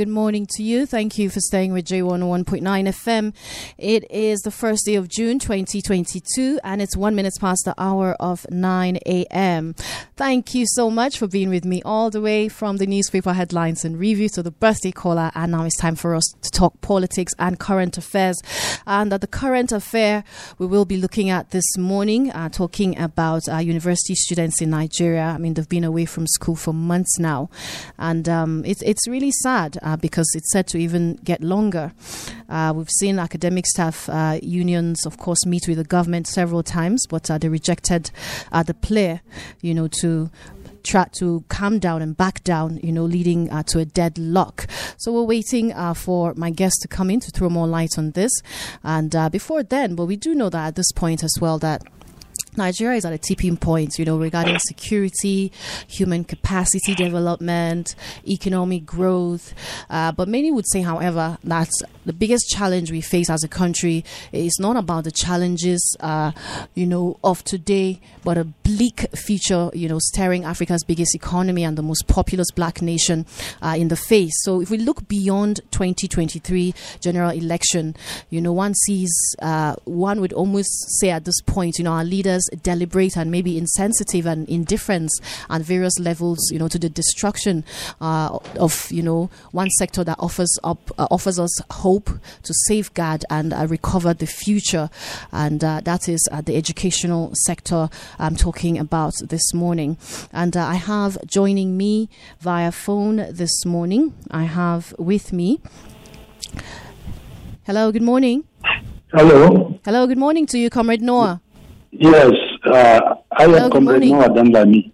Good morning to you. Thank you for staying with J101.9 FM. It is the first day of June 2022 and it's one minute past the hour of 9 a.m. Thank you so much for being with me all the way from the newspaper headlines and review to the birthday caller. And now it's time for us to talk politics and current affairs. And the current affair we will be looking at this morning, uh, talking about uh, university students in Nigeria. I mean, they've been away from school for months now. And um, it's really sad uh, because it's said to even get longer. Uh, we've seen academic staff uh, unions, of course, meet with the government several times, but uh, they rejected uh, the plea, you know, to try to calm down and back down, you know, leading uh, to a deadlock. So we're waiting uh, for my guest to come in to throw more light on this. And uh, before then, but we do know that at this point as well that Nigeria is at a tipping point, you know, regarding security, human capacity development, economic growth. Uh, but many would say, however, that the biggest challenge we face as a country is not about the challenges, uh, you know, of today, but a bleak future, you know, staring Africa's biggest economy and the most populous black nation uh, in the face. So if we look beyond 2023 general election, you know, one sees, uh, one would almost say at this point, you know, our leaders deliberate and maybe insensitive and indifference at various levels, you know, to the destruction uh, of, you know, one sector that offers up, uh, offers us hope to safeguard and uh, recover the future. And uh, that is uh, the educational sector I'm talking about this morning. And uh, I have joining me via phone this morning, I have with me. Hello, good morning. Hello. Hello, good morning to you, Comrade Noah. Yes, uh, I am Comrade. Noah Danlami.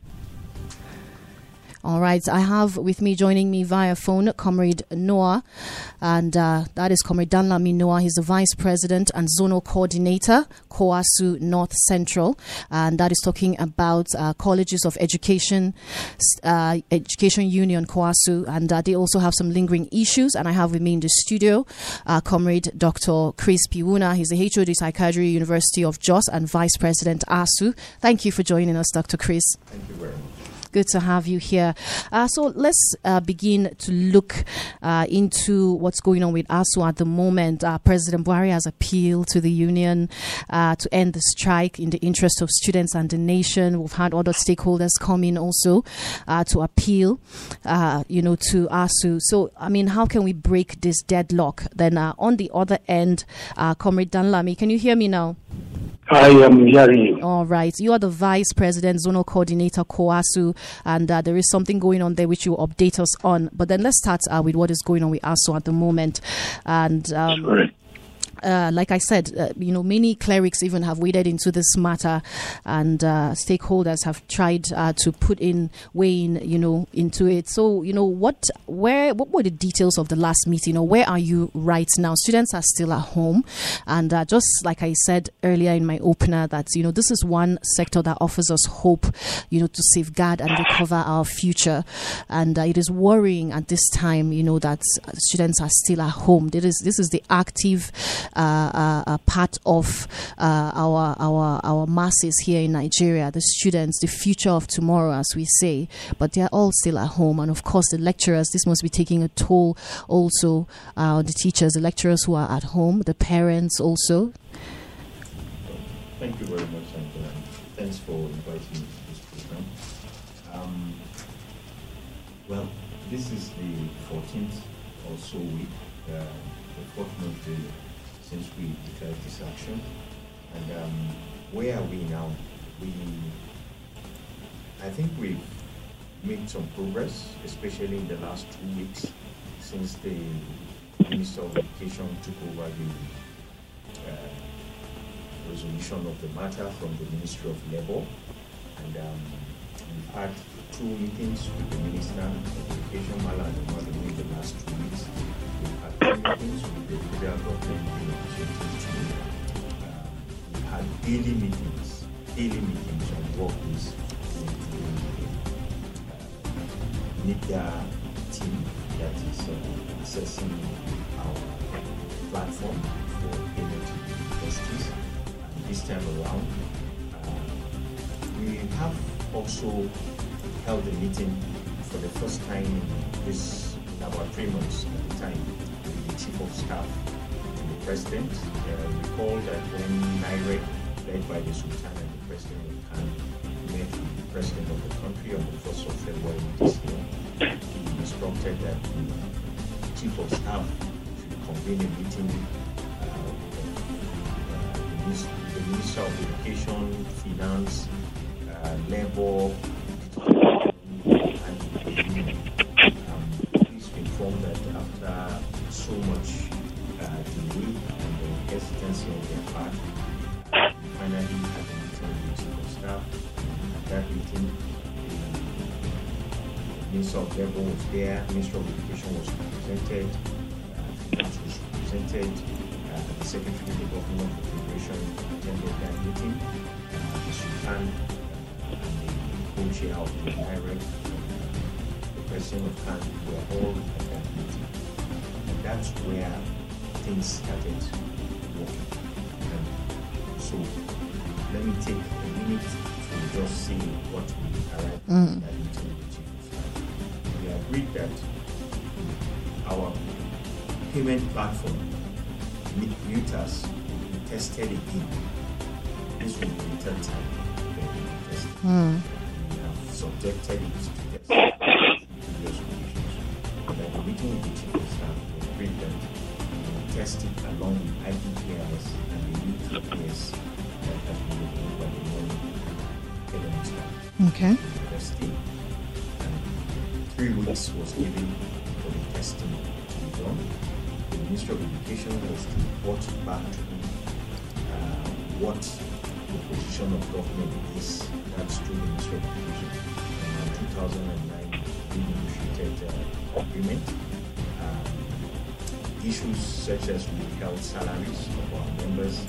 All right, I have with me joining me via phone Comrade Noah, and uh, that is Comrade Danlami Noah. He's the Vice President and Zonal Coordinator, COEASU North Central, and that is talking about uh, colleges of education, uh, Education Union, COEASU, and uh, they also have some lingering issues. And I have with me in the studio uh, Comrade Dr. Chris Piwuna. He's the HOD Psychiatry University of Jos and Vice President ASUU. Thank you for joining us, Dr. Chris. Good to have you here. Uh, so let's uh, begin to look uh, into what's going on with ASUU at the moment. Uh, President Buhari has appealed to the union uh, to end the strike in the interest of students and the nation. We've had other stakeholders come in also uh, to appeal, you know, to ASUU. So, I mean, how can we break this deadlock? Then on the other end, Comrade Danlami, can you hear me now? I am hearing you. All right. You are the Vice President, Zonal Coordinator, COEASU, and uh, there is something going on there which you will update us on. But then let's start uh, with what is going on with ASUU at the moment. And um. Uh, like I said, uh, you know, many clerics even have waded into this matter, and uh, stakeholders have tried uh, to put in weighing, you know, into it. So, you know, what, where, what were the details of the last meeting, or where are you right now? Students are still at home, and uh, just like I said earlier in my opener, that you know, this is one sector that offers us hope, you know, to safeguard and recover our future, and it is worrying at this time, you know, that students are still at home. This is this is the active part of uh, our our our masses here in Nigeria, the students, the future of tomorrow, as we say. But they are all still at home, and of course, the lecturers. This must be taking a toll also uh, on the teachers, the lecturers who are at home, the parents also. Thank you very much, and uh, thanks for inviting me to this program. Um, Well, this is the 14th or so week, uh, the fourth month since we declared this action. And um, where are we now? We, I think we've made some progress, especially in the last two weeks since the Minister of Education took over the uh, resolution of the matter from the Ministry of Labour. And um, we've had two meetings with the Minister of Education, Malami, in the last two weeks. We've had two meetings the federal government in Washington. Uh, we've had daily meetings, daily meetings on workplace with the NITDA team that is uh, assessing our platform for to universities. And this time around, uh, we have also held a meeting for the first time in this in about three months at the time the chief of staff and the president. Uh, recall that when NIREC, led by the Sultan and the president of CAN, met the president of the country on the 1st of February this year, he instructed that the chief of staff should convene a meeting uh, with uh, the, minister, of Education, Finance, uh, of Labour was there, Minister of Education was represented, uh, was represented, uh, the Secretary of the Government of Federation attended that meeting, uh, the Sultan uh, and the co-chair of the direct, the president of CAN were all at that meeting. And that's where things started working. And so let me take a minute to just see what we arrived at That our payment platform, UTAS, will be tested again. This will be the third time that we will test it we have subjected it to And was given for the testing to be done. The Ministry of Education was to report back to uh, what the position of government is. That's to the Ministry of Education. In uh, 2009, we negotiated uh, agreement. Um, issues such as withheld salaries of our members,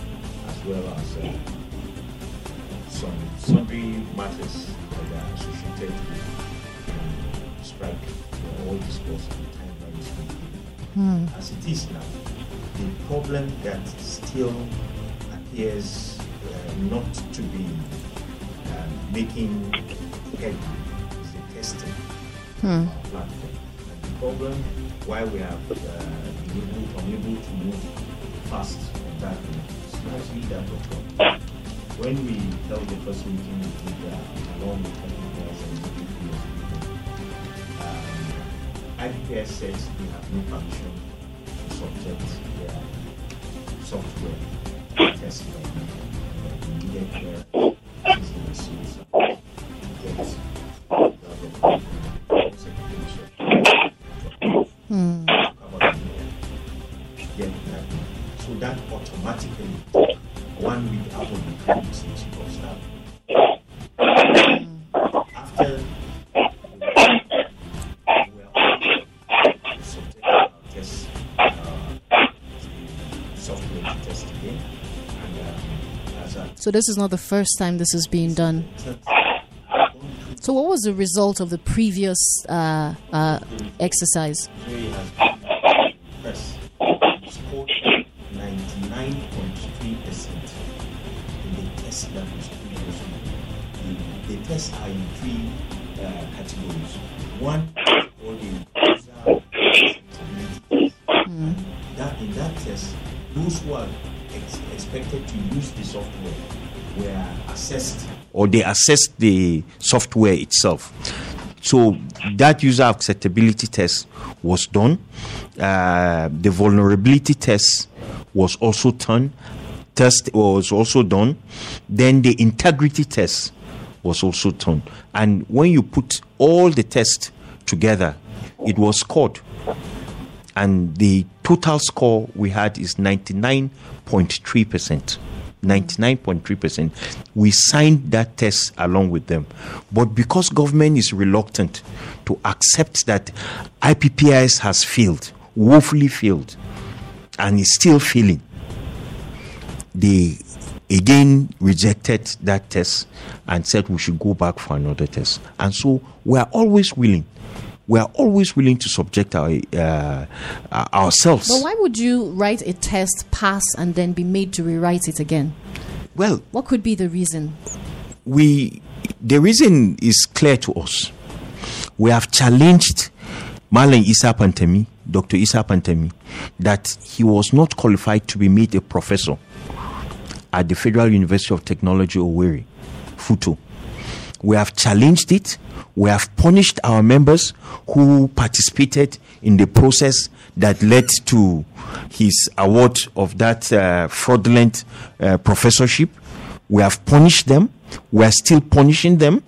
as well as uh, some sundry matters that are associated with all discussed at the time was given. As it is now, the problem that still appears uh, not to be um, making headway is the testing our platform. And the problem why we have uh, been able, unable to move fast on that is largely that of When we held the first meeting with Libya, along with IPPIS IPPIS says they have no permission to subject their software to test right now. That we needed this is not the first time this is being done. So what was the result of the previous uh, uh, exercise? Or they assessed the software itself. So that user acceptability test was done. Uh, the vulnerability test was also done. Test was also done. Then the integrity test was also done. And when you put all the tests together, it was scored. And the total score we had is 99.3%. 99.3%. We signed that test along with them. But because government is reluctant to accept that IPPIS has failed, woefully failed, and is still failing, they again rejected that test and said we should go back for another test. And so we are always willing. We are always willing to subject our, uh, ourselves. But why would you write a test, pass, and then be made to rewrite it again? Well, what could be the reason? We the reason is clear to us. We have challenged Malam Isa Pantami, Dr. Isa Pantami, that he was not qualified to be made a professor at the Federal University of Technology, Owerri, Futo. We have challenged it. We have punished our members who participated in the process that led to his award of that uh, fraudulent uh, professorship. We have punished them. We are still punishing them.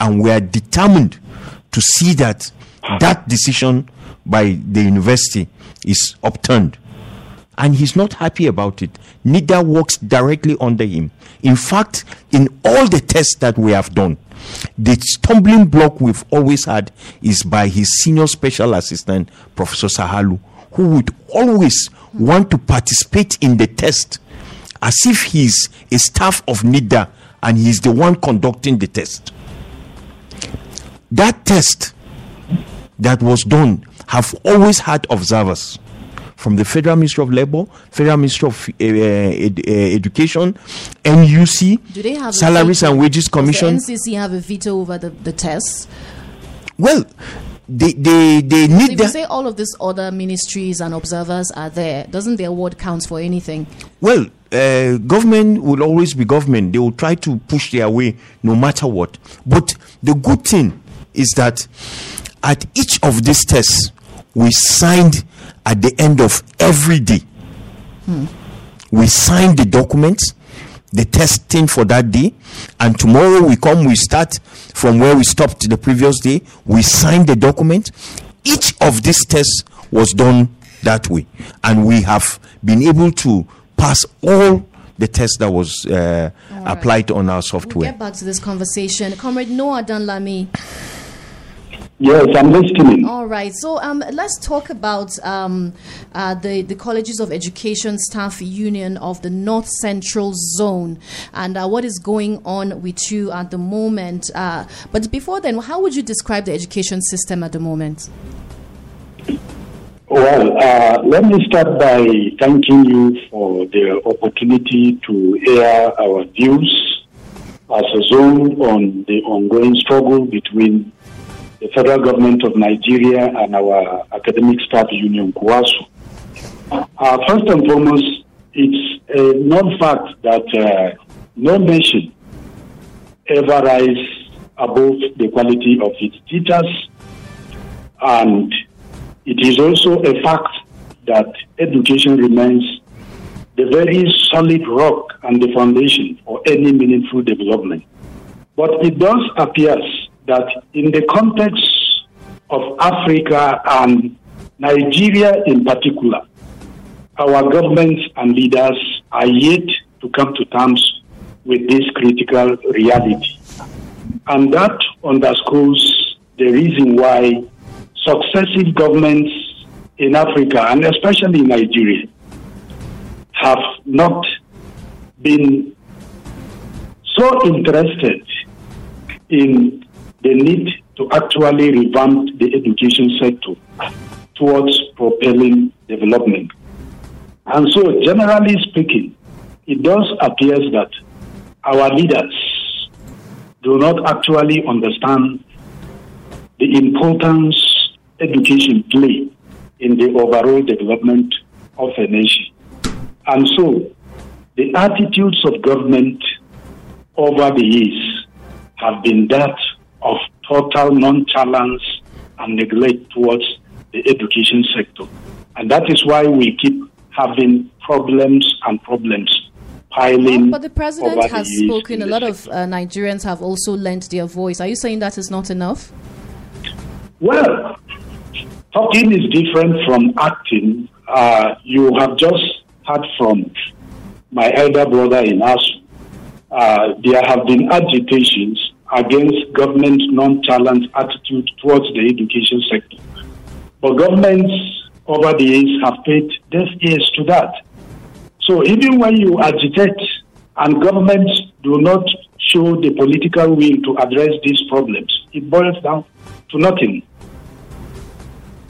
And we are determined to see that that decision by the university is upturned and he's not happy about it. Neither works directly under him. In fact, in all the tests that we have done, the stumbling block we've always had is by his senior special assistant, Professor Sahalu, who would always want to participate in the test as if he's a staff of NITDA and he's the one conducting the test. That test that was done have always had observers from the Federal Ministry of Labor, Federal Ministry of uh, Ed, uh, Education, NUC, Do they have Salaries and Wages Commission. Does the NCC have a veto over the, the tests? Well, they they they need. So if you say all of these other ministries and observers are there, doesn't their word count for anything? Well, uh, government will always be government. They will try to push their way no matter what. But the good thing is that at each of these tests, we signed at the end of every day. Hmm. We sign the documents, the testing for that day, and tomorrow we come, we start from where we stopped the previous day. We sign the document. Each of these tests was done that way, and we have been able to pass all the tests that was uh, right. applied on our software. We'll get back to this conversation. Comrade Noah Danlami Yes, I'm listening. All right. So um, let's talk about um, uh, the, the Colleges of Education Staff Union of the North Central Zone and uh, what is going on with you at the moment. Uh, but before then, how would you describe the education system at the moment? Well, uh, let me start by thanking you for the opportunity to air our views as a zone on the ongoing struggle between the federal government of Nigeria and our academic staff union, COEASU. Uh, first and foremost, it's a known fact that uh, no nation ever rise above the quality of its teachers, and it is also a fact that education remains the very solid rock and the foundation for any meaningful development. But it does appear that in the context of Africa and Nigeria in particular, our governments and leaders are yet to come to terms with this critical reality. And that underscores the reason why successive governments in Africa, and especially in Nigeria, have not been so interested in the need to actually revamp the education sector towards propelling development. And so, generally speaking, it does appear that our leaders do not actually understand the importance education play in the overall development of a nation. And so, the attitudes of government over the years have been that of total nonchalance and neglect towards the education sector. And that is why we keep having problems and problems piling. but the president has spoken. A lot of uh, Nigerians have also lent their voice. Are you saying that is not enough? Well, talking is different from acting. Uh, you have just heard from my elder brother in ASUU. Uh, there have been agitations against government nonchalant attitude towards the education sector. But governments over the years have paid deaf ears to that. So even when you agitate and governments do not show the political will to address these problems, it boils down to nothing.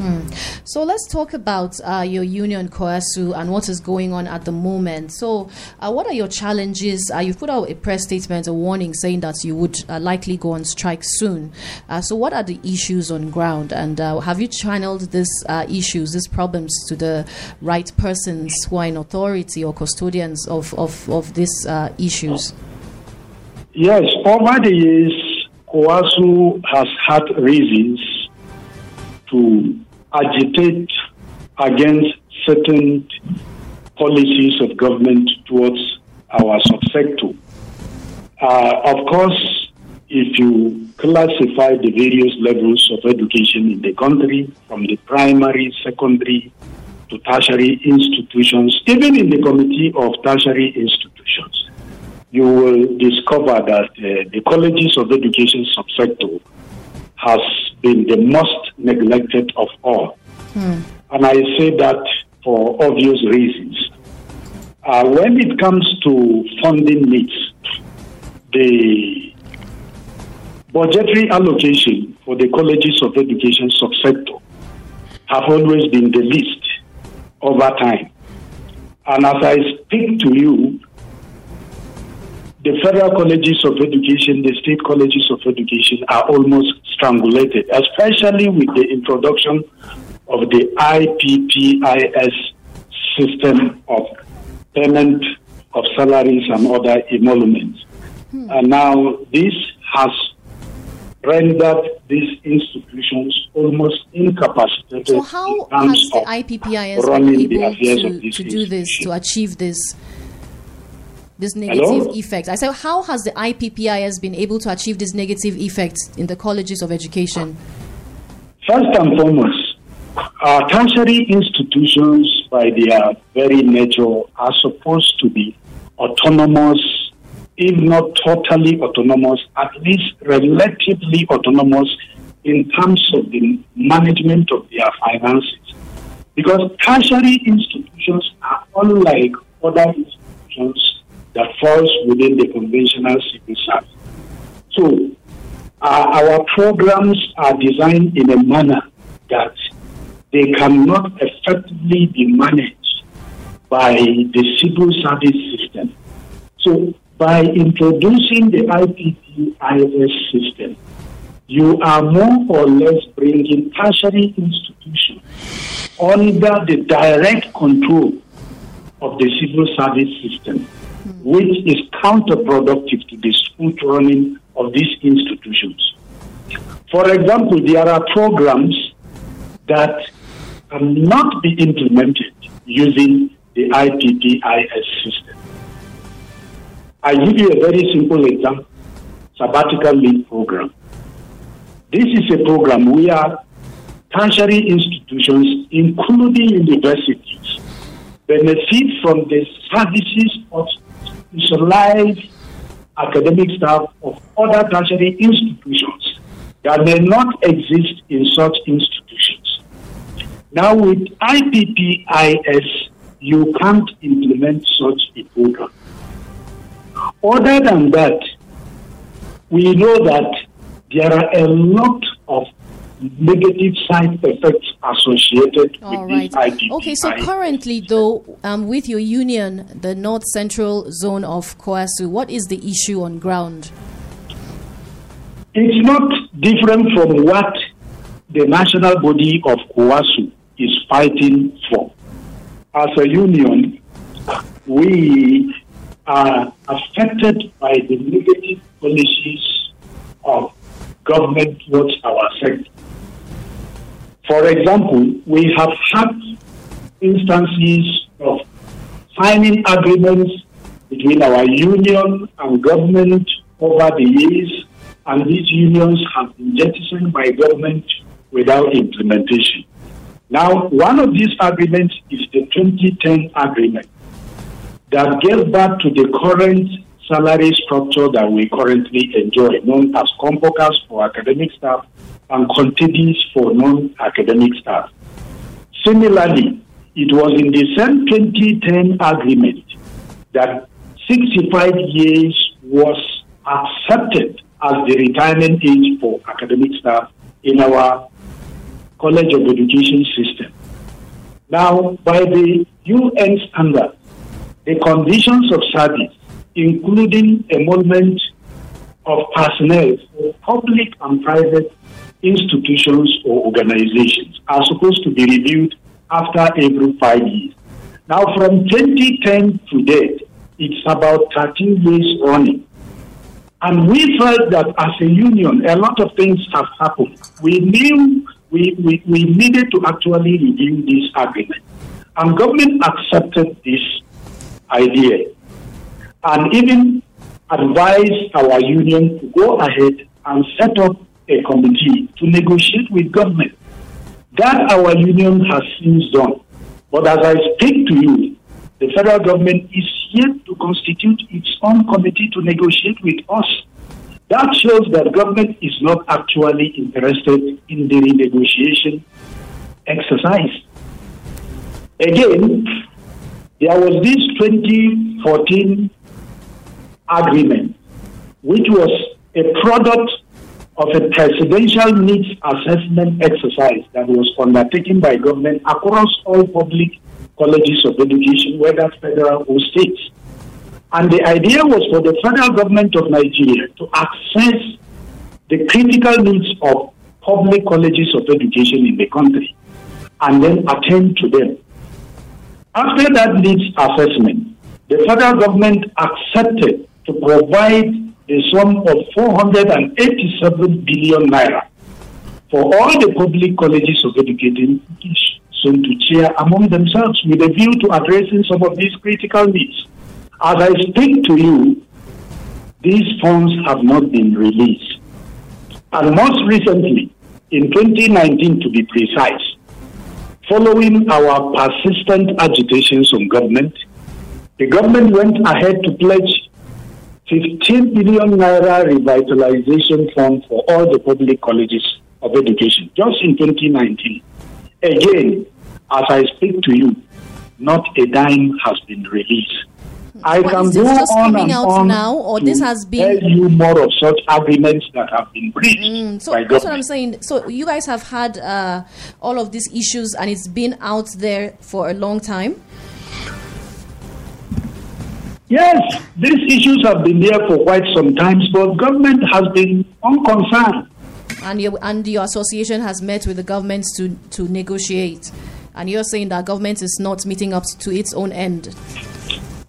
Hmm. So let's talk about uh, your union, COEASU, and what is going on at the moment. So, uh, what are your challenges? Uh, you've put out a press statement, a warning saying that you would uh, likely go on strike soon. Uh, so, what are the issues on ground? And uh, have you channeled these issues, these problems, to the right persons who are in authority or custodians of, of, of these issues? Yes, over the years, COEASU has had reasons to agitate against certain policies of government towards our subsector. Uh, of course, if you classify the various levels of education in the country, from the primary, secondary, to tertiary institutions, even in the committee of tertiary institutions, you will discover that uh, the colleges of education subsector has been the most neglected of all. Hmm. And I say that for obvious reasons. Uh, when it comes to funding needs, the budgetary allocation for the colleges of education subsector have always been the least over time. And as I speak to you, the federal colleges of education, the state colleges of education are almost strangulated, especially with the introduction of the IPPIS system of payment of salaries and other emoluments. Hmm. And now this has rendered these institutions almost incapacitated. So how has the IPPIS been able to, to do this, to achieve this? This negative Hello? effect. I said, how has the IPPIS been able to achieve this negative effect in the colleges of education? First and foremost, our tertiary institutions, by their very nature, are supposed to be autonomous, if not totally autonomous, at least relatively autonomous in terms of the management of their finances. Because tertiary institutions are unlike other institutions that falls within the conventional civil service. So, uh, our programs are designed in a manner that they cannot effectively be managed by the civil service system. So, by introducing the IPPIS system, you are more or less bringing tertiary institutions under the direct control of the civil service system which is counterproductive to the smooth running of these institutions. For example, there are programs that cannot be implemented using the IPPIS system. I give you a very simple example sabbatical leave program. This is a program where tertiary institutions, including universities, benefit from the services of specialized academic staff of other tertiary institutions that may not exist in such institutions. Now, with IPPIS, you can't implement such a program. Other than that, we know that there are a lot of negative side effects associated All with right. this IPP. Okay, so currently, though, um, with your union, the North Central Zone of COEASU, what is the issue on ground? It's not different from what the national body of COEASU is fighting for. As a union, we are affected by the negative policies of government towards our sector. For example, we have had instances of signing agreements between our union and government over the years, and these unions have been jettisoned by government without implementation. Now, one of these agreements is the 2010 agreement that gave birth to the current salary structure that we currently enjoy, known as CONPCASS for academic staff and CONTEDISS for non-academic staff. Similarly, it was in the same 2010 agreement that 65 years was accepted as the retirement age for academic staff in our College of Education system. Now, by the UN standard, the conditions of service, including emolument of personnel for public and private institutions or organizations, are supposed to be reviewed after every five years. Now, from 2010 to date, it's about 13 years running. And we felt that as a union, a lot of things have happened. We knew we, we, we needed to actually review this agreement. And government accepted this idea and even advised our union to go ahead and set up a committee to negotiate with government. That our union has since done. But as I speak to you, the federal government is yet to constitute its own committee to negotiate with us. That shows that government is not actually interested in the renegotiation exercise. Again, there was this 2014 agreement, which was a product of a presidential needs assessment exercise that was undertaken by government across all public colleges of education, whether federal or state. And the idea was for the federal government of Nigeria to access the critical needs of public colleges of education in the country and then attend to them. After that needs assessment, the federal government accepted to provide a sum of 487 billion naira for all the public colleges of education to share among themselves with a view to addressing some of these critical needs. As I speak to you, these funds have not been released. And most recently, in 2019 to be precise, following our persistent agitations on government, the government went ahead to pledge 15 billion naira revitalization fund for all the public colleges of education just in 2019. Again, as I speak to you, not a dime has been released. I What, can go just on coming and out on now, or to this has been- tell you more of such agreements that have been breached Mm, so that's what I'm saying. So you guys have had uh, all of these issues, and it's been out there for a long time. Yes, these issues have been there for quite some time, but government has been unconcerned. and your and your association has met with the government to to negotiate and you're saying that government is not meeting up to its own end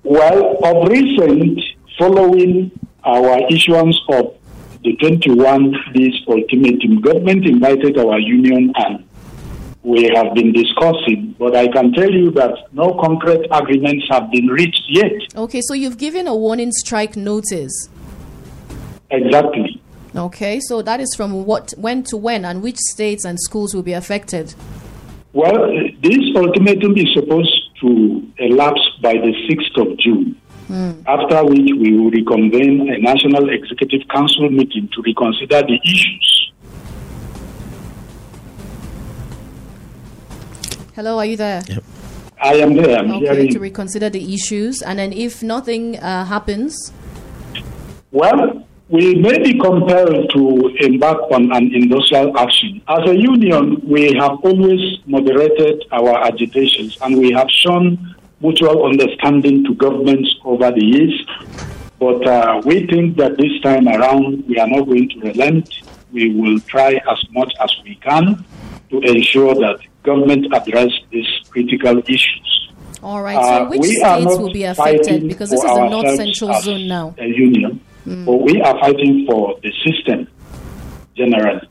Well, of recent, following our issuance of the 21 days ultimatum, government invited our union and we have been discussing, but I can tell you that no concrete agreements have been reached yet. okay so you've given a warning strike notice Exactly. okay so that is from what when to when and which states and schools will be affected Well, this ultimatum is supposed to elapse by the 6th of June, hmm. after which we will reconvene a National Executive Council meeting to reconsider the issues. Hello are you there I am there. I'm okay hearing. to reconsider the issues and then if nothing uh, happens Well, we may be compelled to embark on an industrial action. As a union, we have always moderated our agitations and we have shown mutual understanding to governments over the years. But uh, we think that this time around, we are not going to relent. We will try as much as we can to ensure that government address these critical issues. all right so Uh, which states will be affected because this is the north central zone now A union, but we are fighting for the system. generally.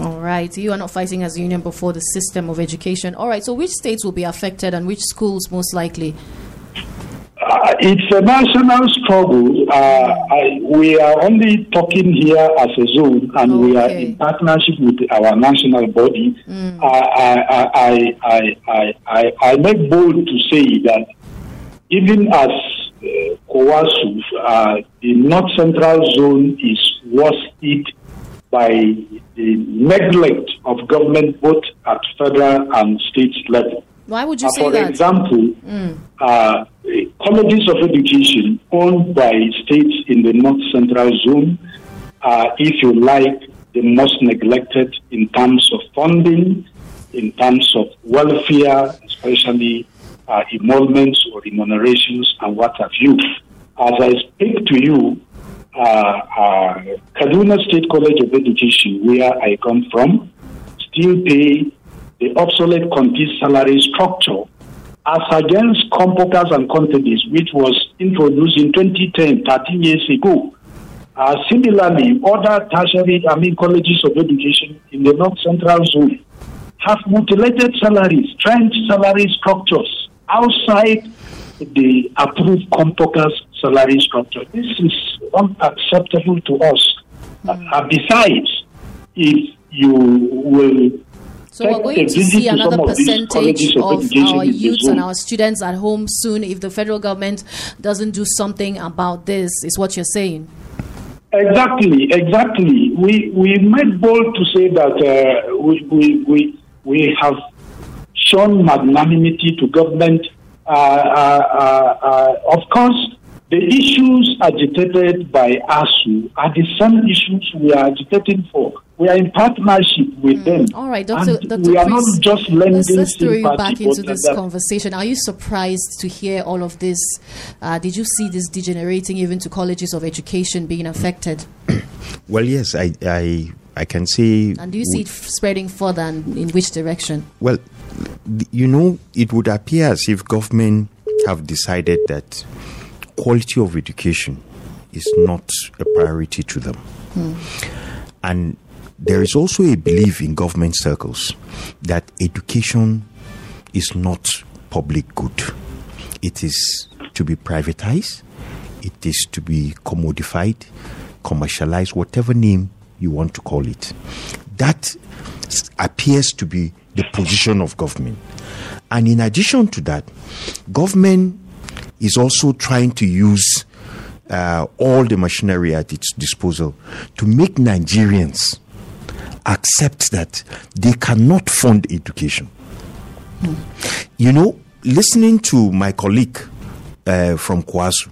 All right. You are not fighting as a union before the system of education. All right. So, which states will be affected and which schools most likely? Uh, it's a national struggle. Uh, I, we are only talking here as a zone, and okay. we are in partnership with our national body. Mm. Uh, I, I, I, I, I, I make bold to say that even as uh, uh, the North Central Zone is worst hit by the neglect of government both at federal and state level. Why would you uh, say for that? For example, mm. uh, colleges of education owned by states in the North Central Zone are, if you like, the most neglected in terms of funding, in terms of welfare, especially uh, emoluments or remunerations and what have you. As I speak to you, uh, uh, Kaduna State College of Education, where I come from, still pay the obsolete compete salary structure as against CONPCASS and CONTEDISS, which was introduced in 2010, 13 years ago. Uh, similarly, other tertiary, I mean, colleges of education in the North Central Zone have mutilated salaries, trench salary structures outside the approved CONPCASS salary structure. This is unacceptable to us. Mm. Uh, besides, if you will so we're going to see another percentage of, our youths and our students at home soon if the federal government doesn't do something about this, is what you're saying. Exactly, exactly. We we made bold to say that uh, we, we, we, we have shown magnanimity to government. Uh, uh, uh, uh of course, the issues agitated by ASUU are the same issues we are agitating for. We are in partnership with mm. them. All right, Dr. Dr. We are not just lending let's, let's throw you back into this conversation. Are you surprised to hear all of this? Uh, did you see this degenerating even to colleges of education being affected? well, yes, I, I, I can see. And do you see it spreading further and in which direction? Well, you know, it would appear as if government have decided that quality of education is not a priority to them. Hmm. And there is also a belief in government circles that education is not public good. It is to be privatized, it is to be commodified, commercialized, whatever name you want to call it. That appears to be the position of government. And in addition to that, government is also trying to use uh, all the machinery at its disposal to make Nigerians accept that they cannot fund education. Mm. You know, listening to my colleague uh, from COEASU,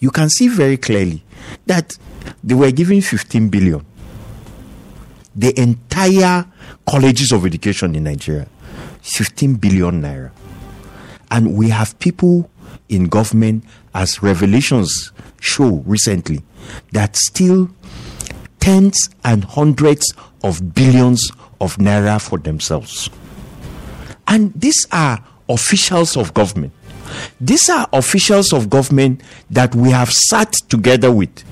you can see very clearly that they were giving 15 billion. The entire colleges of education in Nigeria, 15 billion naira. And we have people in government, as revelations show recently, that still tens and hundreds of billions of naira for themselves. And these are officials of government. These are officials of government that we have sat together with,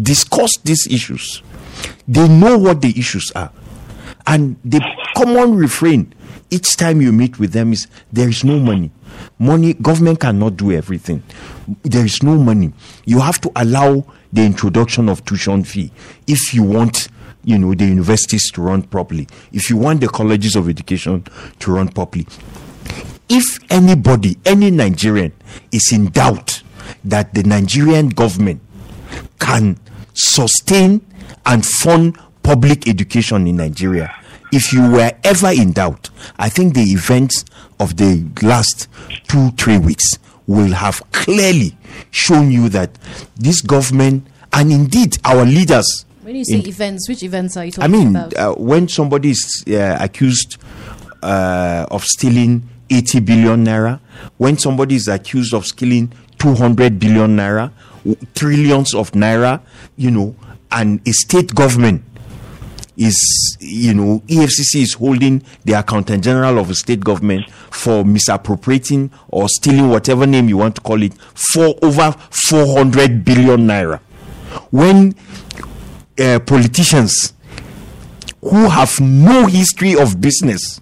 discussed these issues. They know what the issues are. And the common refrain each time you meet with them is there is no money. Money, government cannot do everything. There is no money. You have to allow the introduction of tuition fee if you want you know the universities to run properly if you want the colleges of education to run properly if anybody any nigerian is in doubt that the nigerian government can sustain and fund public education in nigeria if you were ever in doubt, I think the events of the last two, three weeks will have clearly shown you that this government and indeed our leaders. When you say in, events, which events are you talking about? I mean, about? Uh, when somebody is uh, accused uh, of stealing 80 billion naira, when somebody is accused of stealing 200 billion naira, trillions of naira, you know, and a state government is, you know, EFCC is holding the accountant general of a state government for misappropriating or stealing whatever name you want to call it for over 400 billion naira. When uh, politicians who have no history of business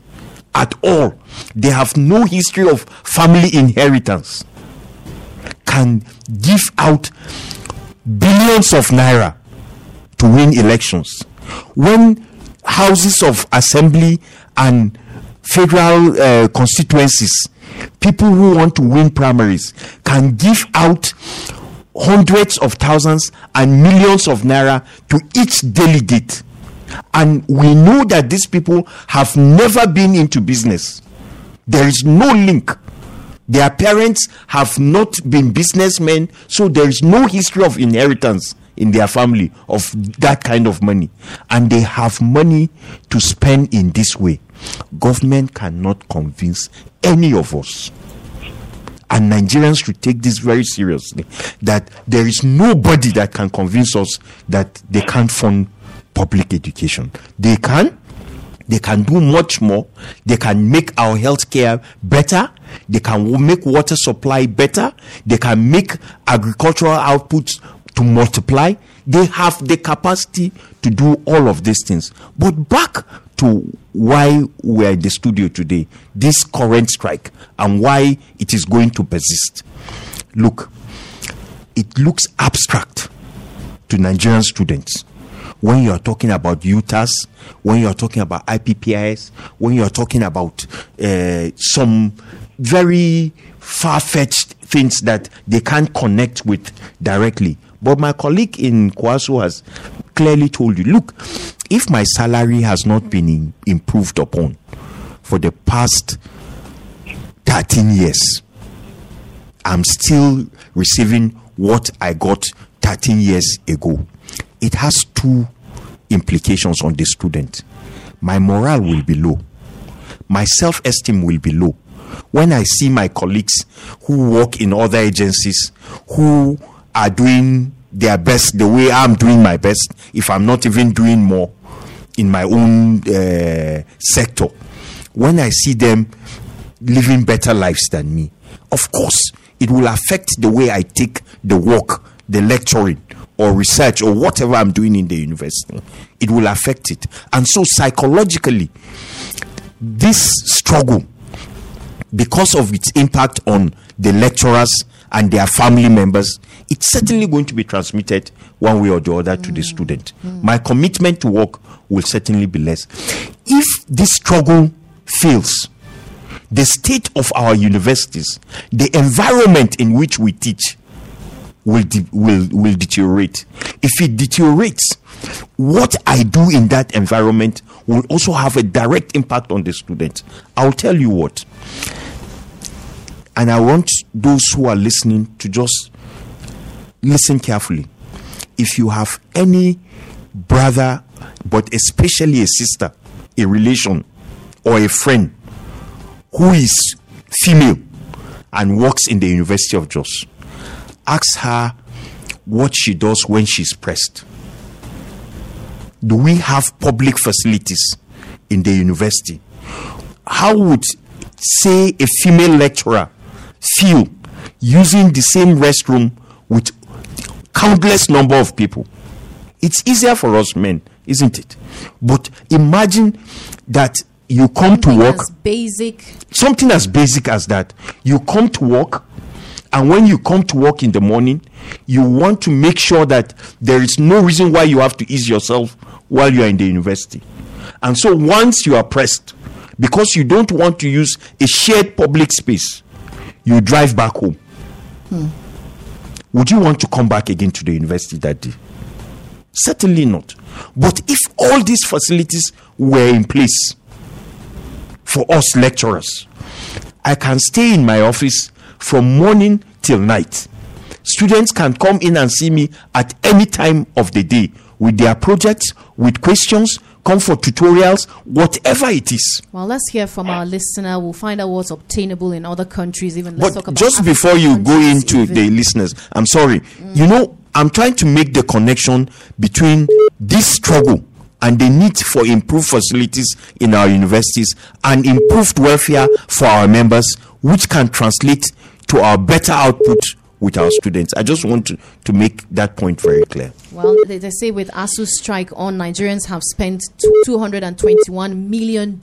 at all, they have no history of family inheritance, can give out billions of naira to win elections. When houses of assembly and federal uh, constituencies, people who want to win primaries, can give out hundreds of thousands and millions of naira to each delegate. And we know that these people have never been into business. There is no link. Their parents have not been businessmen, so there is no history of inheritance in their family of that kind of money. And they have money to spend in this way. Government cannot convince any of us and Nigerians should take this very seriously that there is nobody that can convince us that they can't fund public education. They can. They can do much more. They can make our healthcare better. They can make water supply better. They can make agricultural outputs to multiply. They have the capacity to do all of these things. But back to why we're in the studio today, this current strike, and why it is going to persist. Look, it looks abstract to Nigerian students when you are talking about UTAS, when you are talking about IPPIS, when you are talking about uh, some very far fetched things that they can't connect with directly. But my colleague in COEASU has clearly told you look, if my salary has not been in, improved upon for the past 13 years, I'm still receiving what I got 13 years ago. It has two implications on the student. My morale will be low, my self esteem will be low. When I see my colleagues who work in other agencies who are doing their best the way I'm doing my best, if I'm not even doing more in my own uh, sector, when I see them living better lives than me, of course, it will affect the way I take the work, the lecturing, or research, or whatever I'm doing in the university. It will affect it. And so, psychologically, this struggle, because of its impact on the lecturers and their family members, it's certainly going to be transmitted one way or the other to the mm. student. Mm. My commitment to work will certainly be less. If this struggle fails, the state of our universities, the environment in which we teach, will de- will will deteriorate. If it deteriorates, what I do in that environment will also have a direct impact on the student. I'll tell you what. And I want those who are listening to just listen carefully. If you have any brother, but especially a sister, a relation, or a friend who is female and works in the University of Jos, ask her what she does when she's pressed. Do we have public facilities in the university? How would, say, a female lecturer feel using the same restroom with countless number of people? It's easier for us men, isn't it? But imagine that you come to work As basic. something as basic as that. You come to work, and when you come to work in the morning, you want to make sure that there is no reason why you have to ease yourself while you are in the university. And so once you are pressed, because you don't want to use a shared public space, you drive back home. Would you want to come back again to the university that day? Certainly not. But if all these facilities were in place, for us lecturers. I can stay in my office from morning till night. Students can come in and see me at any time of the day with their projects, with questions, come for tutorials, whatever it is. Well, let's hear from our listener. We'll find out what's obtainable in other countries. Even let's talk But about just African before you go into even. the listeners, I'm sorry. You know, I'm trying to make the connection between this struggle and the need for improved facilities in our universities and improved welfare for our members, which can translate to our better output with our students. I just want to, to make that point very clear. Well, they, they say with ASUU strike on, Nigerians have spent $221 million,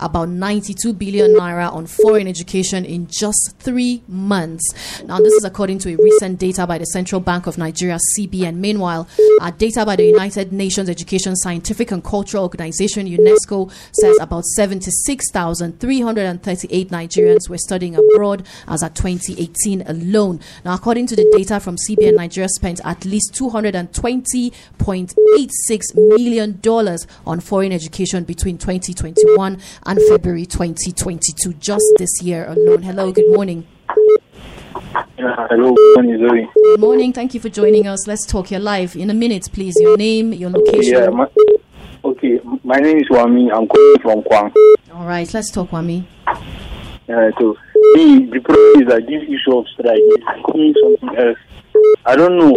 about 92 billion naira on foreign education in just three months. Now, this is according to a recent data by the Central Bank of Nigeria, CBN. Meanwhile, uh, data by the United Nations Education, Scientific and Cultural Organization, UNESCO, says about 76,338 Nigerians were studying abroad as at 2018 alone. Now, according to the data from CBN, Nigeria spent at least $220.86 million on foreign education between 2021 and February 2022, just this year alone. Hello, good morning. Yeah, hello, good morning, Zoe. Good morning. Thank you for joining us. Let's talk. You're live in a minute, please. Your name, your location. Yeah, my, okay, my name is Wami. I'm calling from Kwang. All right, let's talk, Wami. Yeah, so the, the problem is that this issue of strike is becoming something else. I don't know.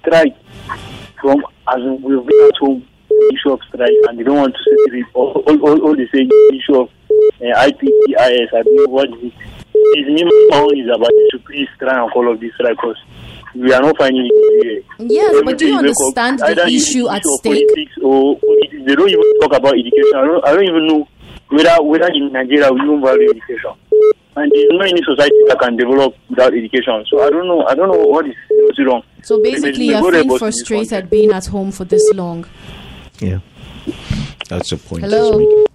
Strike from as we've been at home, the issue of strike, and they don't want to settle it. All, all, all, all they say is the issue of uh, IPPIS. I don't know what is it. His minimum is about it to please try and all of this strike because we are not finding it here. Yes, but do you Everything up. understand the issue at issue stake? Politics or politics. They don't even talk about education. I don't, I don't even know whether whether in Nigeria we even value education. And there's no any society that can develop without education. So I don't know. I don't know what is what's wrong. So basically, maybe you're feeling frustrated content. being at home for this long. Yeah. That's the point. Hello.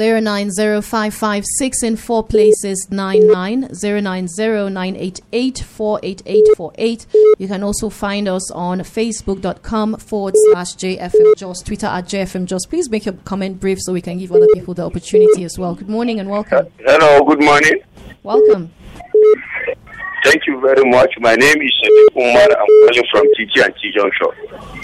090556 in four places 99 09098848848. You can also find us on facebook.com forward slash JFM Jos, Twitter at JFM Jos. Please make your comment brief so we can give other people the opportunity as well. Good morning and welcome. Uh, hello, good morning. Welcome. Thank you very much. My name is Umar. I'm calling from TT and T Junction.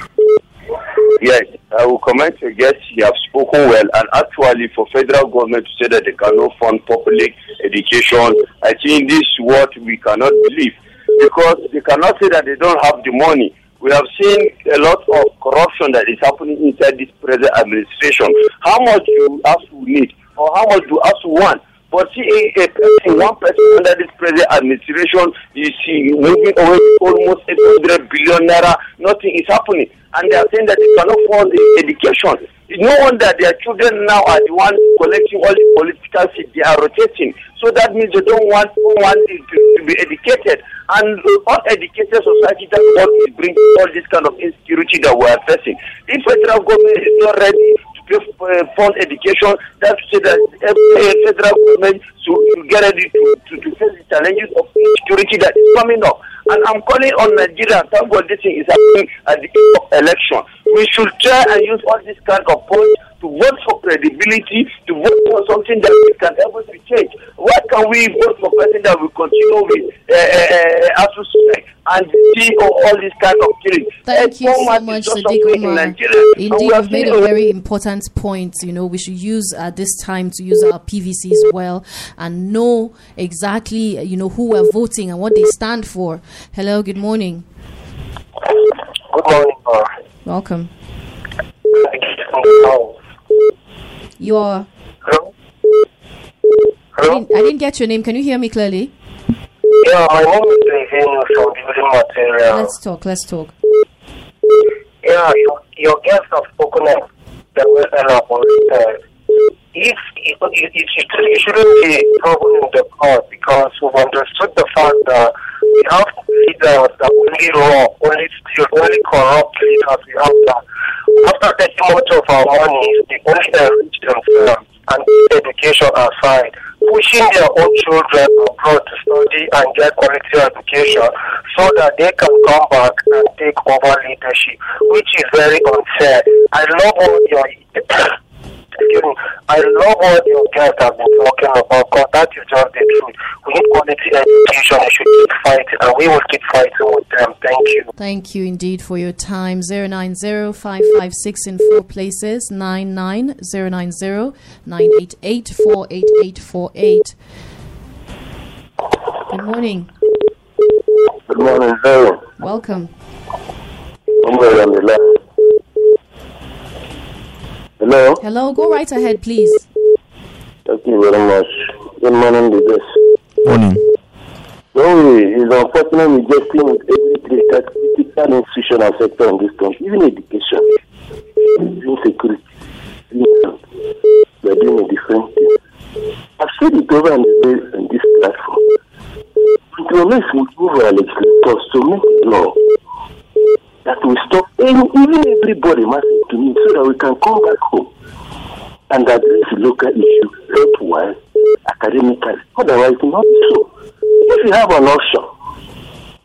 Yes, I will comment guest. You have spoken well, and actually, for federal government to say that they cannot fund public education, I think this is what we cannot believe because they cannot say that they don't have the money. We have seen a lot of corruption that is happening inside this present administration. How much do ASUU need, or how much do ASUU want? But see, a person, one person under this present administration, you see, moving away almost 800 billion naira, nothing is happening. And they are saying that they cannot fund the education. No wonder their children now are the ones collecting all the political seats. They are rotating. So that means they don't want someone to, to be educated. And uneducated society, that's what is bringing all this kind of insecurity that we are facing. If federal government is not ready to uh, fund education, that's to say that every federal government should get ready to, to, to face the challenges of insecurity that is coming up. And I'm calling on Nigeria, thank God this thing is happening at the election. We should try and use all this kind of points to vote for credibility, to vote for something that can help us to change. Why can we vote for person that will continue with uh, uh, and see all, all this kind of killing? Thank you so much, Sadiq something in Umar. Nigeria, and Indeed, you've made a very important point. You know, we should use uh, this time to use our PVCs well and know exactly, you know, who we're voting and what they stand for. Hello, good morning. Good morning. Welcome. You're. Hello? I didn't, I didn't get your name. Can you hear me clearly? Yeah, my name is Levin from Building Material. Let's talk. Let's talk. Yeah, your, your guests have spoken up the about uh, if it, it, it, it shouldn't be a problem in the court because we've understood the fact that we have leaders that only raw, only steal, only corrupt leaders. We have that. After taking much of our money, they only enrich themselves and education aside, pushing their own children abroad to study and get quality education so that they can come back and take over leadership, which is very unfair. I love what your excuse me, I love what your guests have been talking about because that is just the truth. We need quality education. We should keep fighting and we will keep fighting with them. Thank you. Thank you indeed for your time. 090556 in four places 99090-988-48848. Good morning. Good morning, Zero. Welcome. I'm going on the line. Hello. Hello, go right ahead, please. Thank you very much. Good morning, this. Morning. So it's unfortunate we just see with every critical institution and sector in this country, even education, even security. We're doing a different thing. I've said it over and over on this platform. Until we move our legislators to make a law that will stop any, even everybody matters to me so that we can come back home and address local issues health-wise, academically. Otherwise, not so. If you have an option,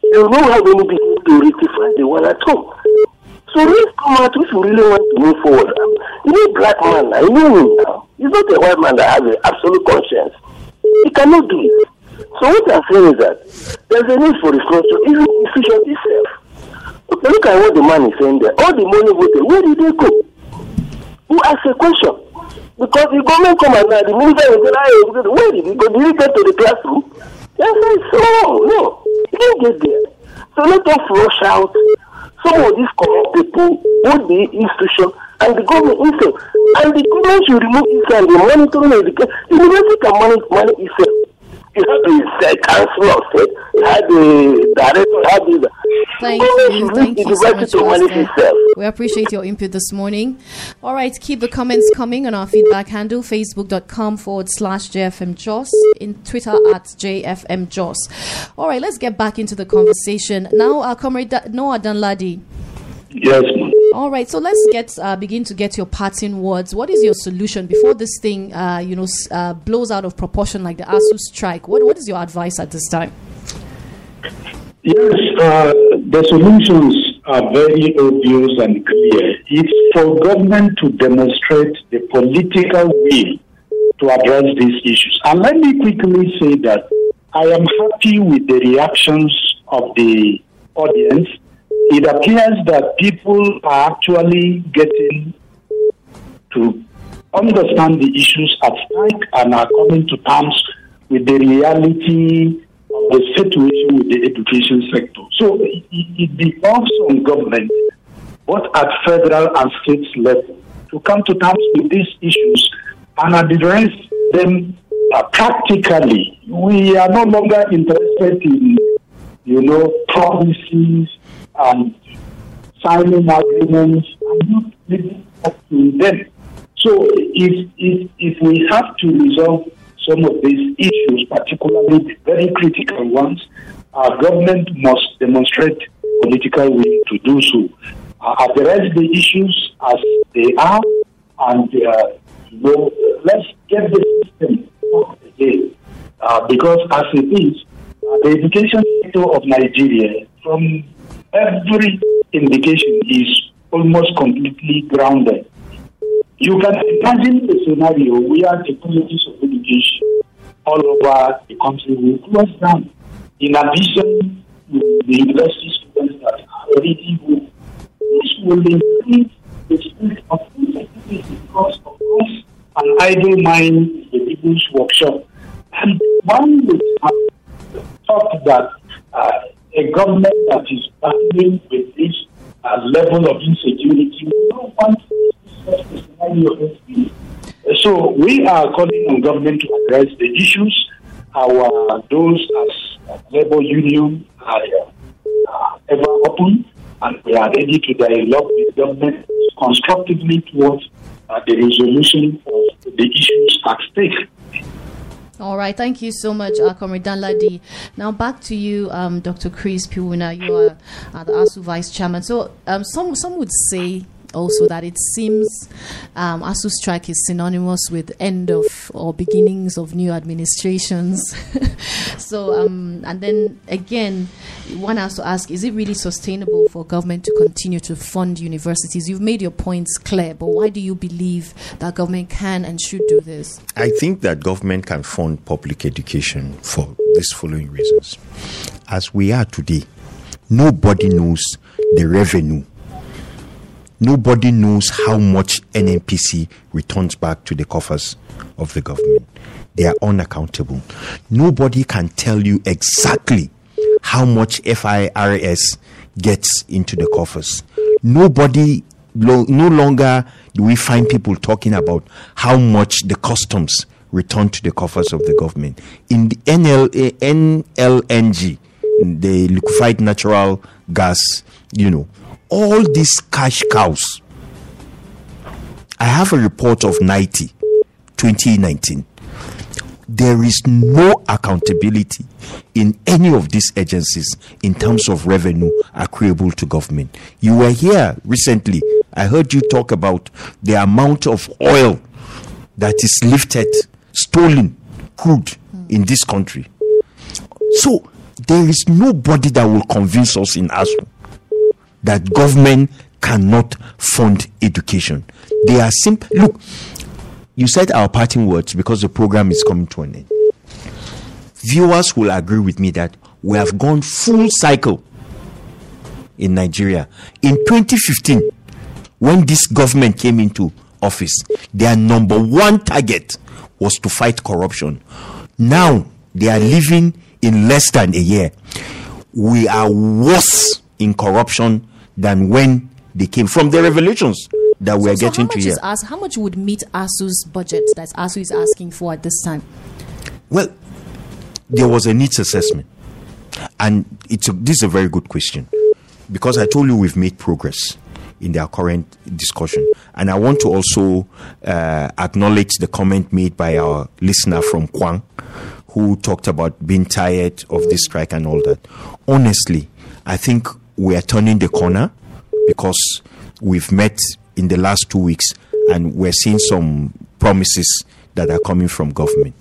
you don't have any business to rectify the one at home. So let's come out if you really want to move forward. Um, you know, black man, I know him now. He's not a white man that has an absolute conscience. He cannot do it. So what I'm saying is that there's a need for restructure, even efficient itself. Look at what the man is saying there. All the money voted, where did they go? Who asked a question? Because the government come and the minister say, hey, where did he go? Did he get to the classroom? Yes, I so no. He didn't get there. So let us rush out some of these corrupt people, both the institution and the government itself. And the government should remove itself the monitoring education. The university can manage money itself. You have the uh, councillor, you have the director, you have the. Thank you. Thank you so much, Pastor. We appreciate your input this morning. All right, keep the comments coming on our feedback handle, facebook.com forward slash JFM Jos, in Twitter at JFM Jos. All right, let's get back into the conversation. Now, our comrade Noah Danladi. Yes, all right, so let's get uh, begin to get your parting words. What is your solution before this thing, uh, you know, uh, blows out of proportion like the ASUU strike? What what is your advice at this time? Yes, uh, the solutions are very obvious and clear. It's for government to demonstrate the political will to address these issues. And let me quickly say that I am happy with the reactions of the audience it appears that people are actually getting to understand the issues at stake and are coming to terms with the reality of the situation with the education sector. So it, it on government, both at federal and state level, to come to terms with these issues and address them uh, practically. We are no longer interested in, you know, promises and signing agreements and not up to them. So if, if, if we have to resolve some of these issues, particularly the very critical ones, our government must demonstrate political will to do so. Uh, address the issues as they are, and uh, let's get the system up again. Uh, because as it is, uh, the education sector of Nigeria, from every indication is almost completely grounded. You can imagine a scenario where technologies of education all over the country will close down. In addition the university students that are already home, this will increase the spirit of insecurity because, of course, an idle mind the people's workshop. And one would have thought that uh, a government that is battling with this uh, level of insecurity. We don't want so we are calling on government to address the issues. Our doors as labor union are uh, ever open, and we are ready to dialogue with government constructively towards uh, the resolution of the issues at stake. All right, thank you so much, uh, Comrade Danladi. Now back to you, um, Dr. Chris Piwuna. You are uh, the ASUU Vice Chairman. So um, some some would say also that it seems um, ASUU strike is synonymous with end of or beginnings of new administrations. so, um, and then again, one has to ask: Is it really sustainable for government to continue to fund universities? You've made your points clear, but why do you believe that government can and should do this? I think that government can fund public education for these following reasons. As we are today, nobody knows the revenue Nobody knows how much NNPC returns back to the coffers of the government. They are unaccountable. Nobody can tell you exactly how much FIRS gets into the coffers. Nobody, no longer do we find people talking about how much the customs return to the coffers of the government. In the NL, eh, NLNG, the liquefied natural gas, you know, all these cash cows. I have a report of 90, 2019. There is no accountability in any of these agencies in terms of revenue accruable to government. You were here recently. I heard you talk about the amount of oil that is lifted, stolen crude in this country. So there is nobody that will convince us in ASUU that government cannot fund education. They are simple. Look, you said our parting words because the program is coming to an end. Viewers will agree with me that we have gone full cycle in Nigeria. In 2015, when this government came into office, their number one target was to fight corruption. Now they are living in less than a year. We are worse in corruption than when they came from the revelations that we are so getting how to is AS, how much would meet ASUU's budget that ASUU is asking for at this time? Well, there was a needs assessment, and it's a, this is a very good question because I told you we've made progress in their current discussion, and I want to also uh, acknowledge the comment made by our listener from Kwang, who talked about being tired of this strike and all that. Honestly, I think we are turning the corner because we've met in the last two weeks and we're seeing some promises that are coming from government.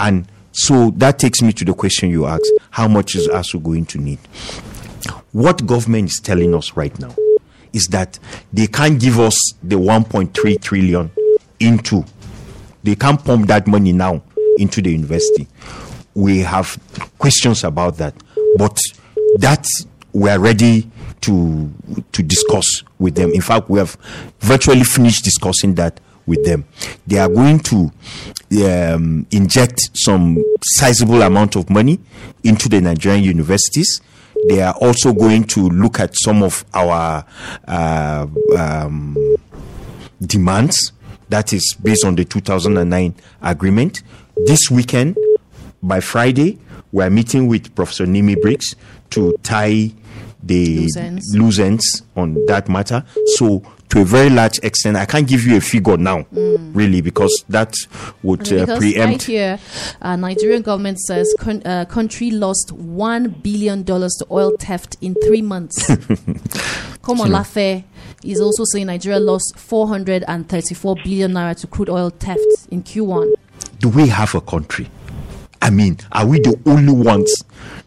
And so that takes me to the question you asked how much is ASUU going to need? What government is telling us right now is that they can't give us the 1.3 trillion into, they can't pump that money now into the university. We have questions about that, but that we are ready to to discuss with them. In fact, we have virtually finished discussing that with them. They are going to um, inject some sizable amount of money into the Nigerian universities. They are also going to look at some of our uh, um, demands. That is based on the 2009 agreement. This weekend, by Friday, we are meeting with Professor Nimi Briggs to tie the Loose ends. on that matter. So, to a very large extent, I can't give you a figure now, really, because that would uh, because right preempt. here, uh, Nigerian government says con- uh, country lost one billion dollars to oil theft in three months. Komolafe is also saying Nigeria lost 434 billion naira to crude oil theft in Q1. do we have a country? I mean, are we the only ones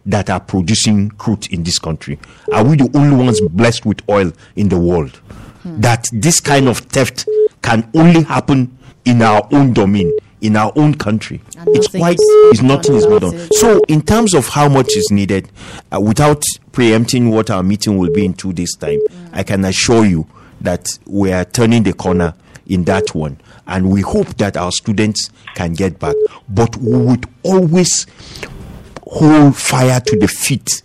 that are producing crude in this country? Are we the only ones blessed with oil in the world? That this kind of theft can only happen in our own domain, in our own country. And It's quite, is it's nothing is done done. So, in terms of how much is needed, uh, without preempting what our meeting will be in two days' time, I can assure you that we are turning the corner in that one. And we hope that our students can get back. But we would always hold fire to the feet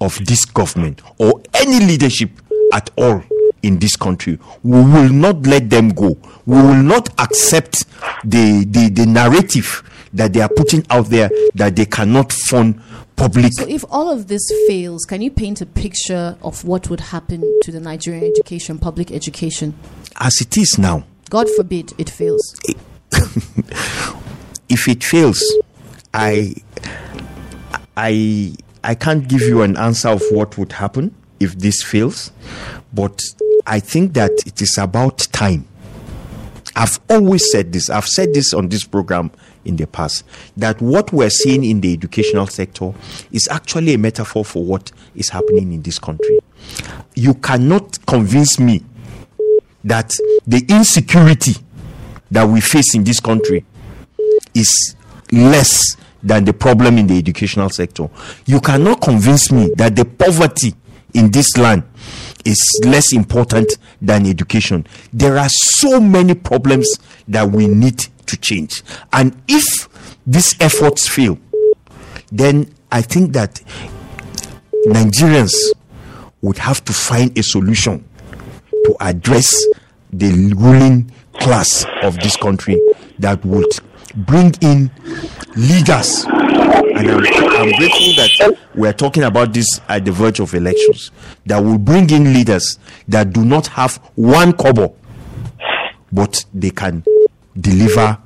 of this government or any leadership at all in this country. We will not let them go. We will not accept the, the, the narrative that they are putting out there that they cannot fund public. So, if all of this fails, can you paint a picture of what would happen to the Nigerian education, public education? As it is now, God forbid it fails. if it fails, I I I can't give you an answer of what would happen if this fails, but I think that it is about time. I've always said this. I've said this on this program in the past that what we're seeing in the educational sector is actually a metaphor for what is happening in this country. You cannot convince me that the insecurity that we face in this country is less than the problem in the educational sector. You cannot convince me that the poverty in this land is less important than education. There are so many problems that we need to change. And if these efforts fail, then I think that Nigerians would have to find a solution to address the ruling class of this country that would bring in leaders. And I'm, I'm grateful that we're talking about this at the verge of elections. That will bring in leaders that do not have one kobo, but they can deliver.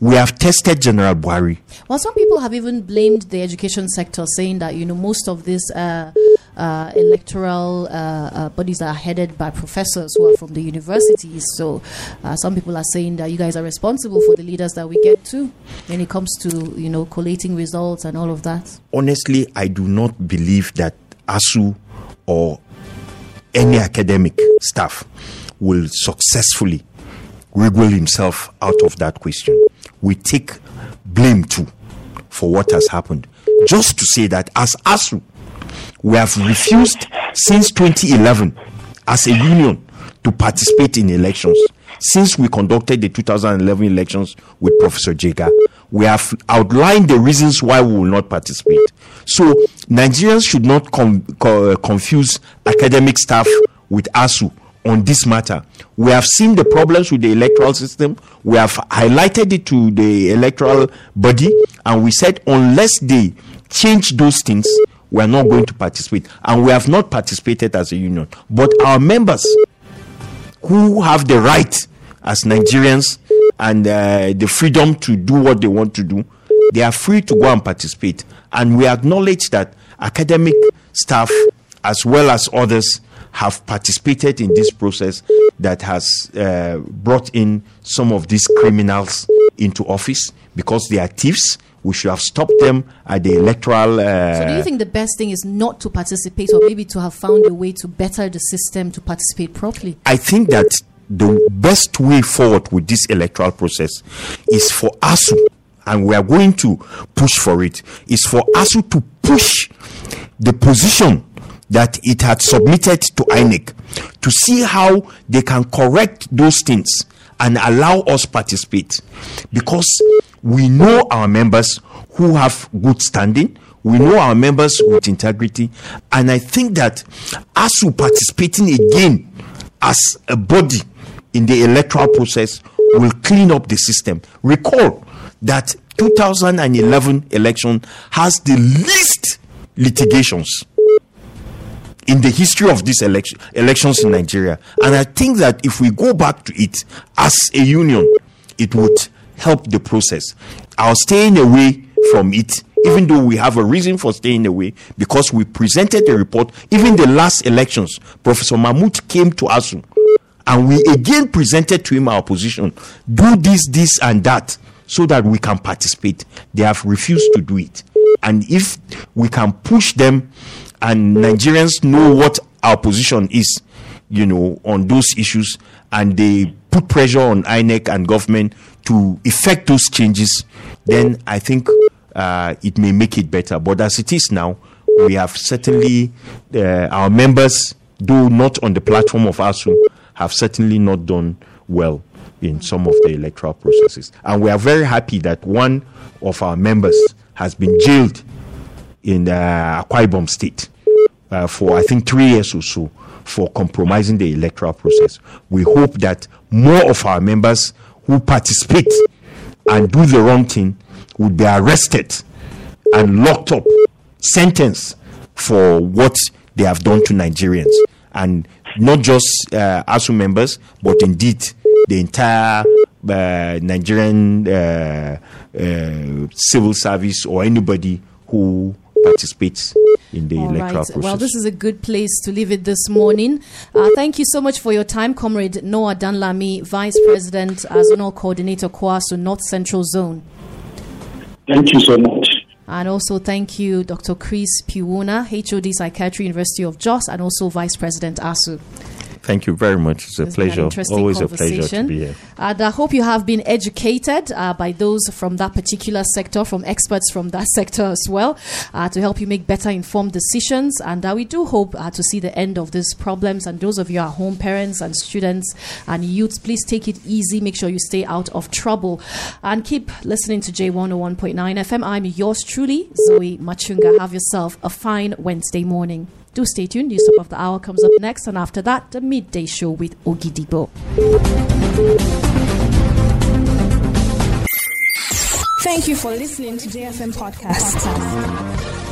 We have tested General Buhari. Well, some people have even blamed the education sector, saying that you know most of these uh, uh, electoral uh, uh, bodies are headed by professors who are from the universities. So uh, some people are saying that you guys are responsible for the leaders that we get to when it comes to you know collating results and all of that. Honestly, I do not believe that ASUU or any academic staff will successfully wriggle himself out of that question. We take blame too for what has happened. Just to say that as ASUU, we have refused since 2011 as a union to participate in elections. Since we conducted the 2011 elections with Professor Jega, we have outlined the reasons why we will not participate. So Nigerians should not com- co- uh, confuse academic staff with ASUU on this matter. We have seen the problems with the electoral system. We have highlighted it to the electoral body, and we said unless they change those things, we are not going to participate. And we have not participated as a union. But our members who have the right as Nigerians and uh, the freedom to do what they want to do, they are free to go and participate. And we acknowledge that academic staff, as well as others, have participated in this process that has uh, brought in some of these criminals into office because they are thieves. We should have stopped them at the electoral. Uh, So do you think the best thing is not to participate, or maybe to have found a way to better the system to participate properly? I think that the best way forward with this electoral process is for ASUU, and we are going to push for it, is for ASUU to push the position that it had submitted to INEC to see how they can correct those things and allow us participate. Because we know our members who have good standing we know our members with integrity and i think that ASUU participating again as a body in the electoral process will clean up the system. Recall that 2011 election has the least litigations in the history of these election, elections in Nigeria. And I think that if we go back to it as a union, it would help the process. Our staying away from it, even though we have a reason for staying away, because we presented a report, even the last elections, Professor Mahmoud came to us and we again presented to him our position do this, this, and that so that we can participate. They have refused to do it. And if we can push them and Nigerians know what our position is, you know, on those issues, and they put pressure on INEC and government to effect those changes, then I think uh, it may make it better. But as it is now, we have certainly uh, our members, though not on the platform of ASUU, have certainly not done well in some of the electoral processes. And we are very happy that one of our members has been jailed in uh, Akwa Ibom State uh, for I think three years or so for compromising the electoral process. We hope that more of our members who participate and do the wrong thing would be arrested and locked up, sentenced for what they have done to Nigerians. And not just uh, ASUU members, but indeed the entire uh, Nigerian uh, uh, civil service or anybody who participates in the All electoral right. process. Well, this is a good place to leave it this morning. Uh, thank you so much for your time, Comrade Noah Danladi, Vice President, Zonal Coordinator, COEASU North Central Zone. Thank you so much. And also thank you, Dr. Chris Piwuna, HOD Psychiatry University of Jos, and also Vice President ASUU. Thank you very much. It's a It's pleasure. Always a pleasure to be here. And I hope you have been educated uh, by those from that particular sector, from experts from that sector as well, uh, to help you make better informed decisions. And uh, we do hope uh, to see the end of these problems. And those of you at home, parents and students and youths, please take it easy. Make sure you stay out of trouble. And keep listening to J101.9 FM. I'm yours truly, Zoe Machunga. Have yourself a fine Wednesday morning. Do stay tuned. News Top of the Hour comes up next. And after that, the midday show with Ogidibo. Thank you for listening to JFM Podcast.